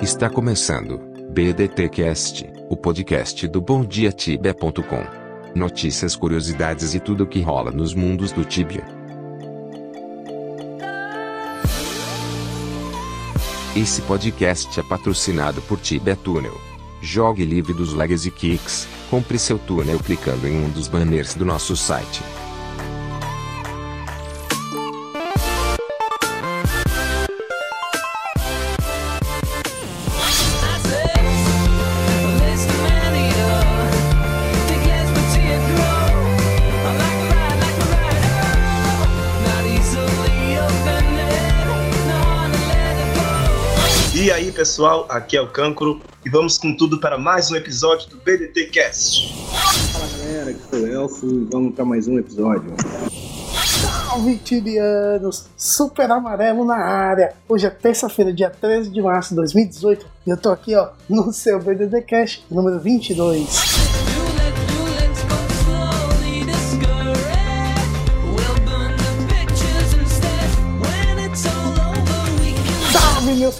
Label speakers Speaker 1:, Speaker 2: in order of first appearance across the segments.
Speaker 1: Está começando BDTcast, o podcast do BomDiaTibia.com. Notícias, curiosidades e tudo o que rola nos mundos do Tibia. Esse podcast é patrocinado por Tibia Tunnel. Jogue livre dos Legacy Kicks. Compre seu túnel clicando em um dos banners do nosso site.
Speaker 2: Pessoal, aqui é o Cancro e vamos com tudo para mais um episódio do BDT Cast.
Speaker 3: Fala galera, aqui é o Elfo e vamos para mais um episódio.
Speaker 4: Salve tibianos! Super amarelo na área! Hoje é terça-feira, dia 13 de março de 2018 e eu tô aqui ó no seu BDD Cash número 22.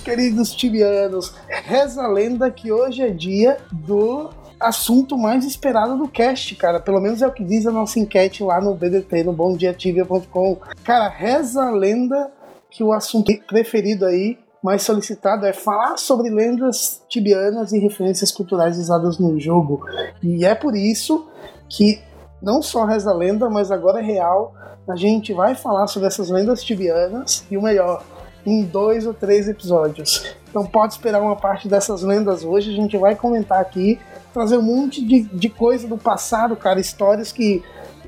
Speaker 4: Queridos tibianos! Reza a lenda que hoje é dia do assunto mais esperado do cast, cara. Pelo menos é o que diz a nossa enquete lá no BDT, no bomdiatibia.com. Cara, reza a lenda que o assunto preferido aí, mais solicitado, é falar sobre lendas tibianas e referências culturais usadas no jogo. E é por isso que não só reza a lenda, mas agora é real. A gente vai falar sobre essas lendas tibianas e o melhor, em dois ou três episódios. Então pode esperar uma parte dessas lendas hoje. A gente vai comentar aqui, trazer um monte de, de coisa do passado, cara, histórias que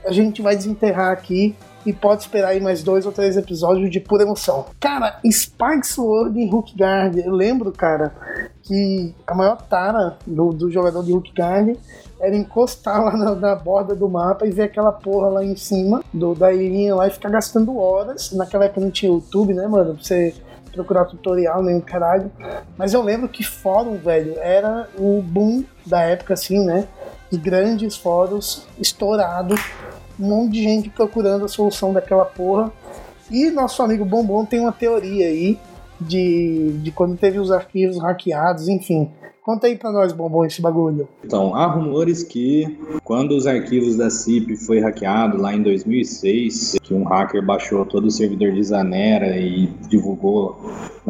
Speaker 4: a gente vai desenterrar aqui. E pode esperar aí mais dois ou três episódios de pura emoção. Cara, Spike Sword em Hookguard. Eu lembro, cara, que a maior tara do, do jogador de Hookguard era encostar lá na, na, borda do mapa e ver aquela porra lá em cima do, da ilhinha lá e ficar gastando horas. Naquela época não tinha YouTube, né, mano? Pra você procurar tutorial, nem caralho. Mas eu lembro que fórum, velho, era o boom da época, assim, né? De grandes fóruns estourados, um monte de gente procurando a solução daquela porra. E nosso amigo Bombom tem uma teoria aí de, de quando teve os arquivos hackeados, enfim. Conta aí pra nós, Bombom, esse bagulho.
Speaker 3: Então, há rumores que quando os arquivos da CIP foi hackeado lá em 2006, que um hacker baixou todo o servidor de Zanera e divulgou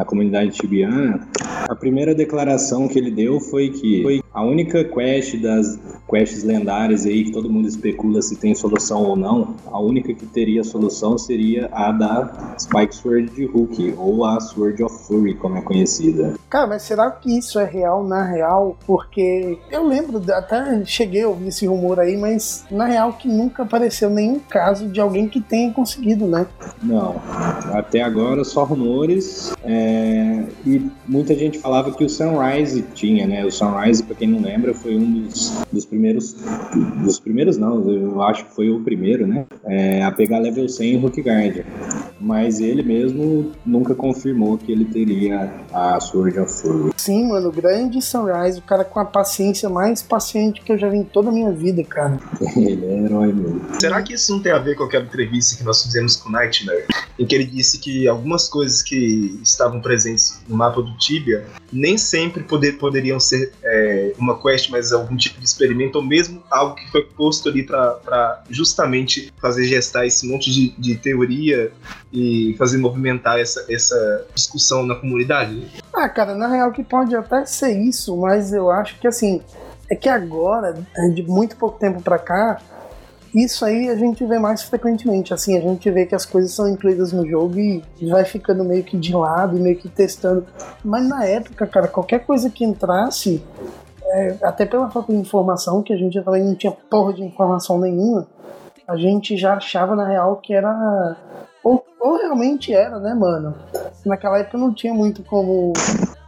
Speaker 3: na comunidade tibiana, a primeira declaração que ele deu foi que foi a única quest das quests lendárias aí que todo mundo especula se tem solução ou não, a única que teria solução seria a da Spike Sword de Hulk, ou a Sword of Fury, como é conhecida.
Speaker 4: Cara, mas será que isso é real na real? Porque eu lembro, até cheguei a ouvir esse rumor aí, mas na real que nunca apareceu nenhum caso de alguém que tenha conseguido, né?
Speaker 3: Não, até agora só rumores. É... E muita gente falava que o Sunrise tinha, né? O Sunrise, pra quem não lembra, foi um dos, dos primeiros. Dos primeiros, não, eu acho que foi o primeiro, né? É, a pegar level 100 em Rookguard. Mas ele mesmo nunca confirmou que ele teria a Sword of Fury.
Speaker 4: Sim, mano, grande Sunrise, o cara com a paciência mais paciente que eu já vi em toda a minha vida, cara.
Speaker 3: ele é herói mesmo.
Speaker 2: Será que isso não tem a ver com aquela entrevista que nós fizemos com o Nightmare? Em que ele disse que algumas coisas que estavam presentes no mapa do Tibia nem sempre poder, poderiam ser é, uma quest, mas algum tipo de experimento, ou mesmo algo que foi posto ali para justamente fazer gestar esse monte de, de teoria e fazer movimentar essa, essa discussão na comunidade?
Speaker 4: Ah, cara, na real que pode até ser isso, mas eu acho que assim, é que agora, de muito pouco tempo pra cá, isso aí a gente vê mais frequentemente, assim, a gente vê que as coisas são incluídas no jogo e vai ficando meio que de lado, meio que testando. Mas na época, cara, qualquer coisa que entrasse, é, até pela falta de informação, que a gente também não tinha porra de informação nenhuma, a gente já achava na real que era. Ou, ou realmente era, né, mano? Naquela época não tinha muito como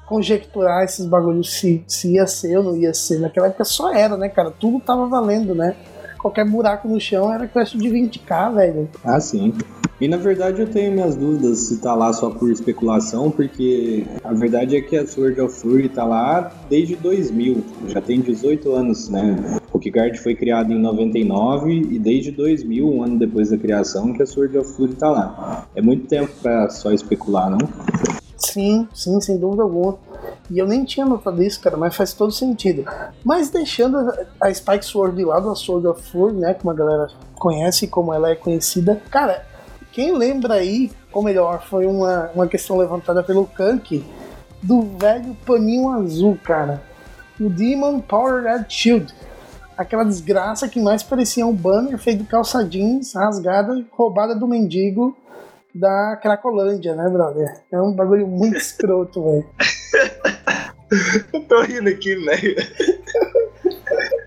Speaker 4: conjecturar esses bagulhos se, se ia ser ou não ia ser. Naquela época só era, né, cara? Tudo tava valendo, né? Qualquer buraco no chão era questão de 20k, velho.
Speaker 3: Ah, sim. E na verdade eu tenho minhas dúvidas se tá lá só por especulação, porque a verdade é que a Sword of Fury tá lá desde 2000, já tem 18 anos, né? O foi criado em 99 e desde 2000, um ano depois da criação, que a Sword of Fury tá lá. É muito tempo para só especular, não?
Speaker 4: Sim, sim, sem dúvida alguma. E eu nem tinha notado isso, cara, mas faz todo sentido. Mas deixando a Spike Sword de lado, a Sword of Fur, né, como a galera conhece, como ela é conhecida, cara, quem lembra aí, ou melhor, foi uma, uma questão levantada pelo Kank, do velho paninho azul, cara. O Demon Power Red Shield. Aquela desgraça que mais parecia um banner feito de calça jeans rasgada roubada do mendigo da Cracolândia, né, brother? É um bagulho muito escroto, velho.
Speaker 2: Eu tô rindo aqui, né?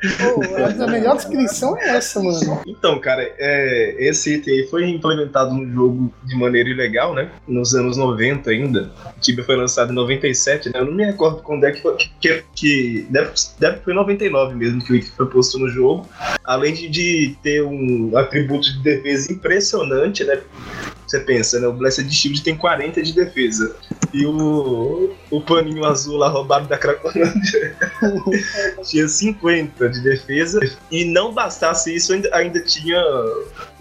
Speaker 4: Pô, a melhor descrição é essa, mano.
Speaker 2: Então, cara, é, esse item aí foi implementado no jogo de maneira ilegal, né? Nos anos 90 ainda. O Tibia foi lançado em 97, né? Eu não me recordo quando é que foi. Que, que deve, deve foi em 99 mesmo que o item foi posto no jogo. Além de, de ter um atributo de defesa impressionante, né? Você pensa, né? O Blessed Shield tem 40 de defesa. E o, o paninho azul lá roubado da Cracolândia tinha 50 de defesa. E não bastasse isso, ainda, ainda tinha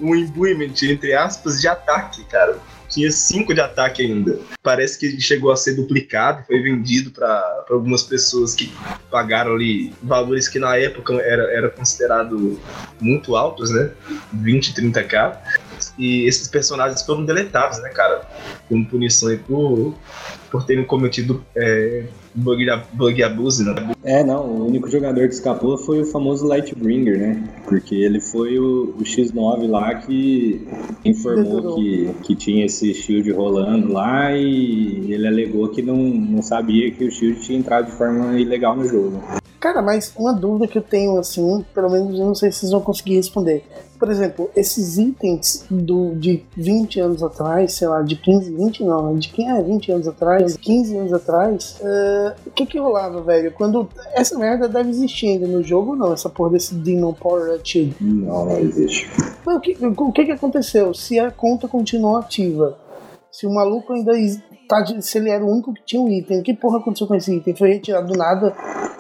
Speaker 2: um imbuement, entre aspas, de ataque, cara tinha 5 de ataque ainda. Parece que chegou a ser duplicado, foi vendido para algumas pessoas que pagaram ali valores que na época era, era considerado muito altos, né? 20, 30k. E esses personagens foram deletados, né, cara? Como punição aí por, por terem cometido é, bug, bug abuse, né?
Speaker 3: É, não, o único jogador que escapou foi o famoso Lightbringer, né? Porque ele foi o, o X9 lá que informou que, que tinha esse shield rolando lá e ele alegou que não, não sabia que o shield tinha entrado de forma ilegal no jogo.
Speaker 4: Cara, mas uma dúvida que eu tenho, assim, pelo menos eu não sei se vocês vão conseguir responder. Por exemplo, esses itens do, de 20 anos atrás, sei lá, de 15, 20 não, de quem é 20 anos atrás, 15 anos atrás, uh, o que que rolava, velho? Quando. Essa merda deve existir ainda no jogo ou não? Essa porra desse Demon Power Shield?
Speaker 3: Não, não existe.
Speaker 4: Mas o que, o que que aconteceu? Se a conta continuou ativa, se o maluco ainda tá se ele era o único que tinha um item. Que porra aconteceu com esse item? Foi retirado do nada,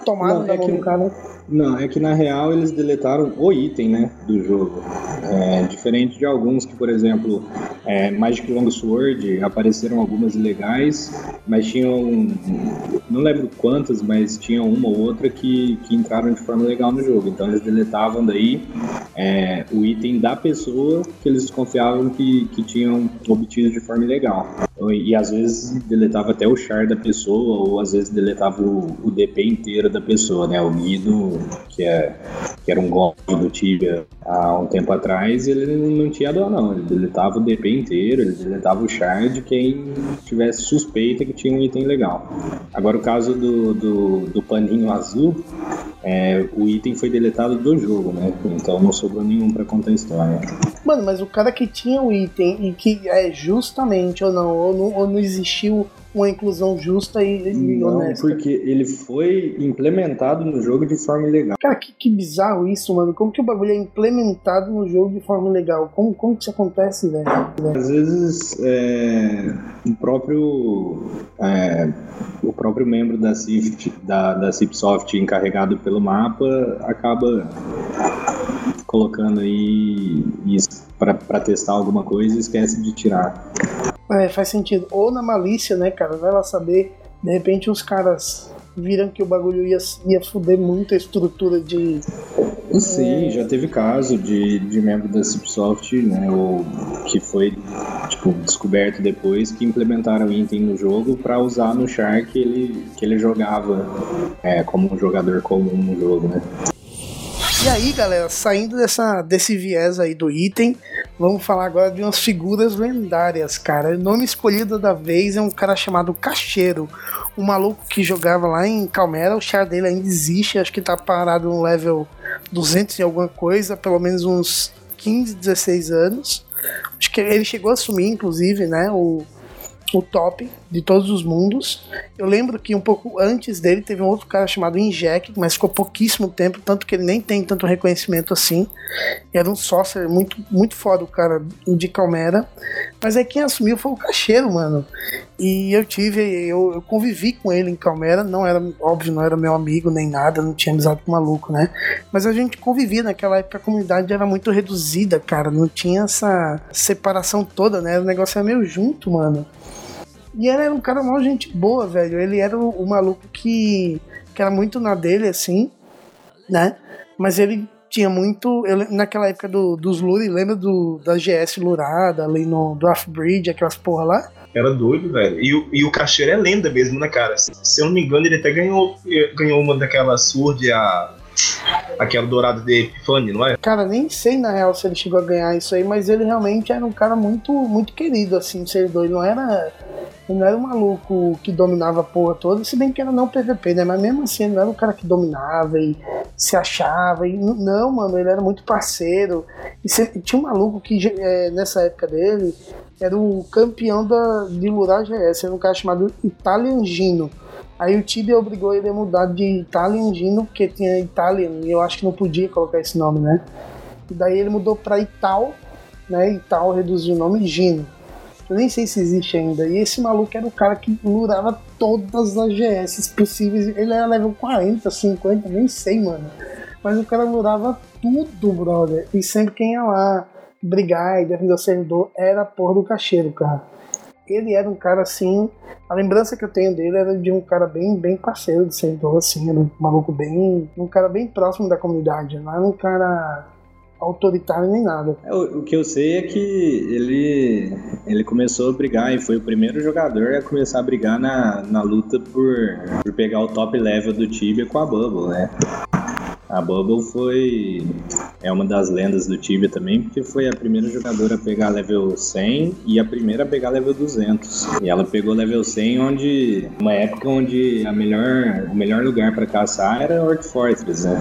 Speaker 4: tomado não, da é mão que, do cara?
Speaker 3: Não, é que na real eles deletaram o item, né, do jogo. É, diferente de alguns que, por exemplo, é, Magic Longsword, apareceram algumas ilegais, mas tinham, não lembro quantas, mas tinha uma ou outra que, que entraram de forma legal no jogo. Então eles deletavam daí é, o item da pessoa que eles desconfiavam que, que tinham obtido de forma ilegal. E às vezes deletava até o char da pessoa, ou às vezes deletava o, o DP inteiro da pessoa, né? O Guido, que, é, que era um golpe do Tibia há um tempo atrás, ele não tinha dó não. Ele deletava o DP inteiro, ele deletava o char de quem tivesse suspeita que tinha um item legal. Agora o caso do, do, do paninho azul, é, o item foi deletado do jogo, né? Então não sobrou nenhum para contar a história.
Speaker 4: Mano, mas o cara que tinha o item e que é justamente ou não, ou não, ou não existiu uma inclusão justa e, e
Speaker 3: não,
Speaker 4: honesta.
Speaker 3: porque ele foi implementado no jogo de forma ilegal.
Speaker 4: Cara, que, que bizarro isso, mano. Como que o bagulho é implementado no jogo de forma legal? Como, como que isso acontece, velho?
Speaker 3: Às vezes é, o próprio é, o próprio membro da CIFT, da, da Cipsoft encarregado pelo mapa acaba colocando aí isso para testar alguma coisa e esquece de tirar.
Speaker 4: É, faz sentido. Ou na malícia, né, cara? Vai lá saber. De repente os caras viram que o bagulho ia, ia fuder muito a estrutura de.
Speaker 3: Sim, é... já teve caso de, de membro da Cipsoft, né? Ou que foi tipo, descoberto depois que implementaram item no jogo para usar no char que ele, que ele jogava é, como um jogador comum no jogo, né?
Speaker 4: E aí, galera, saindo dessa, desse viés aí do item, vamos falar agora de umas figuras lendárias, cara. O nome escolhido da vez é um cara chamado Cacheiro, um maluco que jogava lá em Calmera. O char dele ainda existe, acho que tá parado no level 200 e alguma coisa, pelo menos uns 15, 16 anos. Acho que ele chegou a assumir, inclusive, né, o, o top de todos os mundos. Eu lembro que um pouco antes dele teve um outro cara chamado Inject, mas ficou pouquíssimo tempo, tanto que ele nem tem tanto reconhecimento assim. Era um sorcerer muito, muito foda o cara de Calmera. Mas aí quem assumiu foi o Cacheiro, mano. E eu tive, eu, eu, convivi com ele em Calmera, não era, óbvio, não era meu amigo nem nada, não tinha amizade com maluco, né? Mas a gente convivia naquela época, a comunidade era muito reduzida, cara, não tinha essa separação toda, né? O negócio era meio junto, mano. E ele era um cara mal gente boa, velho. Ele era o, o maluco que, que era muito na dele, assim, né? Mas ele tinha muito. Eu, naquela época do, dos Luri, lembra do, da GS Lurada, ali no do Off-Bridge, aquelas porra lá?
Speaker 2: Era doido, velho. E, o, e o Cacheiro é lenda mesmo, né, cara? Se, se eu não me engano, ele até ganhou, ganhou uma daquelas surge a. Aquela dourada de Epifani, não é?
Speaker 4: Cara, nem sei na real se ele chegou a ganhar isso aí, mas ele realmente era um cara muito, muito querido, assim, servidor. Ele não era ele não era um maluco que dominava a porra toda, se bem que era não PVP, né? Mas mesmo assim, ele não era um cara que dominava e se achava. E, não, mano, ele era muito parceiro. E se, tinha um maluco que, é, nessa época dele, era o campeão da, de Lurar GS, era um cara chamado Italian Gino. Aí o Tibia obrigou ele a mudar de Italian Gino, porque tinha Italian, e eu acho que não podia colocar esse nome, né? E daí ele mudou pra Ital, né? Ital reduziu o nome Gino. Eu nem sei se existe ainda. E esse maluco era o cara que lurava todas as GS possíveis. Ele era level 40, 50, nem sei, mano. Mas o cara lurava tudo, brother. E sempre quem ia lá brigar e defender o servidor era a porra do cacheiro, cara. Ele era um cara assim. A lembrança que eu tenho dele era de um cara bem, bem parceiro de servidor, assim. Era um maluco bem. Um cara bem próximo da comunidade. Não era um cara autoritário nem nada.
Speaker 3: É, o, o, que eu sei é que ele, ele começou a brigar e foi o primeiro jogador a começar a brigar na, na luta por, por pegar o top level do Tibia com a Bubble, né? A Bubble foi é uma das lendas do Tibia também, porque foi a primeira jogadora a pegar level 100 e a primeira a pegar level 200. E ela pegou level 100 onde uma época onde a melhor o melhor lugar para caçar era Orc Fortress, né?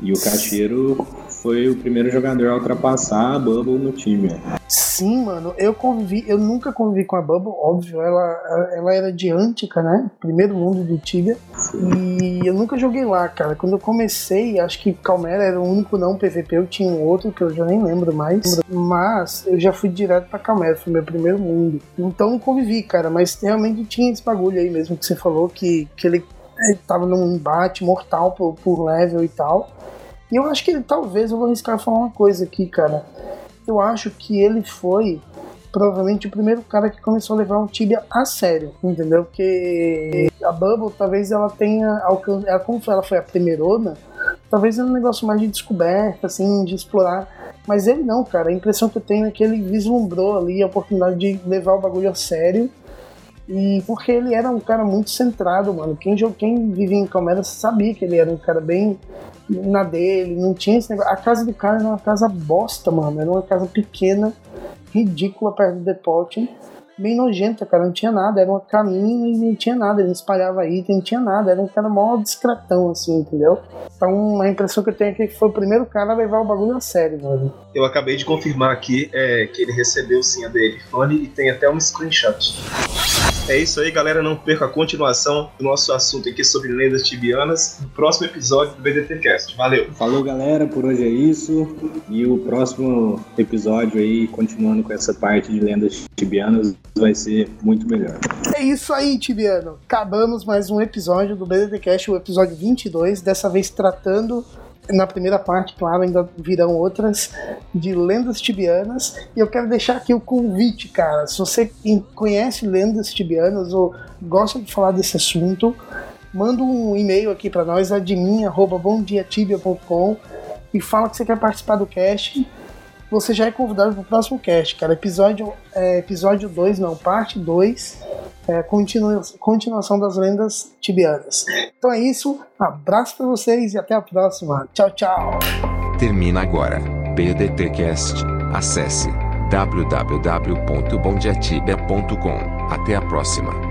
Speaker 3: E o cacheiro foi o primeiro jogador a ultrapassar a Bubble no time.
Speaker 4: Sim, mano, eu convivi, eu nunca convivi com a Bubble, óbvio, ela, ela era de Antica, né? Primeiro mundo do Tibia. E eu nunca joguei lá, cara. Quando eu comecei, acho que Calmera era o único não PVP, eu tinha um outro que eu já nem lembro mais. Mas eu já fui direto pra Calmera, foi meu primeiro mundo. Então convivi, cara, mas realmente tinha esse bagulho aí mesmo que você falou, que, que ele, ele tava num embate mortal por, por level e tal. E eu acho que ele, talvez, eu vou arriscar falar uma coisa aqui, cara. Eu acho que ele foi provavelmente o primeiro cara que começou a levar o Tibia a sério, entendeu? Porque a Bubble talvez ela tenha alcançado, ela, como ela foi a primeirona, talvez era um negócio mais de descoberta, assim, de explorar. Mas ele não, cara. A impressão que eu tenho é que ele vislumbrou ali a oportunidade de levar o bagulho a sério. E porque ele era um cara muito centrado, mano. Quem, quem vivia em Calmera sabia que ele era um cara bem na dele, não tinha esse negócio. A casa do cara era uma casa bosta, mano. Era uma casa pequena, ridícula perto do depósito. Bem nojenta, cara, não tinha nada, era um caminho e não tinha nada, ele espalhava item, não tinha nada, era um cara mó discretão, assim, entendeu? Então a impressão que eu tenho é que foi o primeiro cara a levar o bagulho a sério, mano.
Speaker 2: Eu acabei de confirmar aqui é, que ele recebeu sim a dele, fone, e tem até um screenshot. É isso aí, galera. Não perca a continuação do nosso assunto aqui sobre lendas tibianas no próximo episódio do BDT Cast. Valeu.
Speaker 3: Falou, galera. Por hoje é isso. E o próximo episódio aí, continuando com essa parte de lendas tibianas, vai ser muito melhor.
Speaker 4: É isso aí, Tibiano. Acabamos mais um episódio do BDT Cast, o episódio 22. Dessa vez tratando na primeira parte, claro, ainda virão outras de lendas tibianas. E eu quero deixar aqui o convite, cara. Se você conhece lendas tibianas ou gosta de falar desse assunto, manda um e-mail aqui para nós, admin@bomdiatibia.com e fala que você quer participar do cast. Você já é convidado para o próximo cast, cara. Episódio é, episódio 2, não, parte 2 é, continua, continuação das lendas tibianas. Então é isso, abraço para vocês e até a próxima. Tchau, tchau.
Speaker 1: Termina agora. BDTcast. Acesse www.bondiatibia.com. Até a próxima.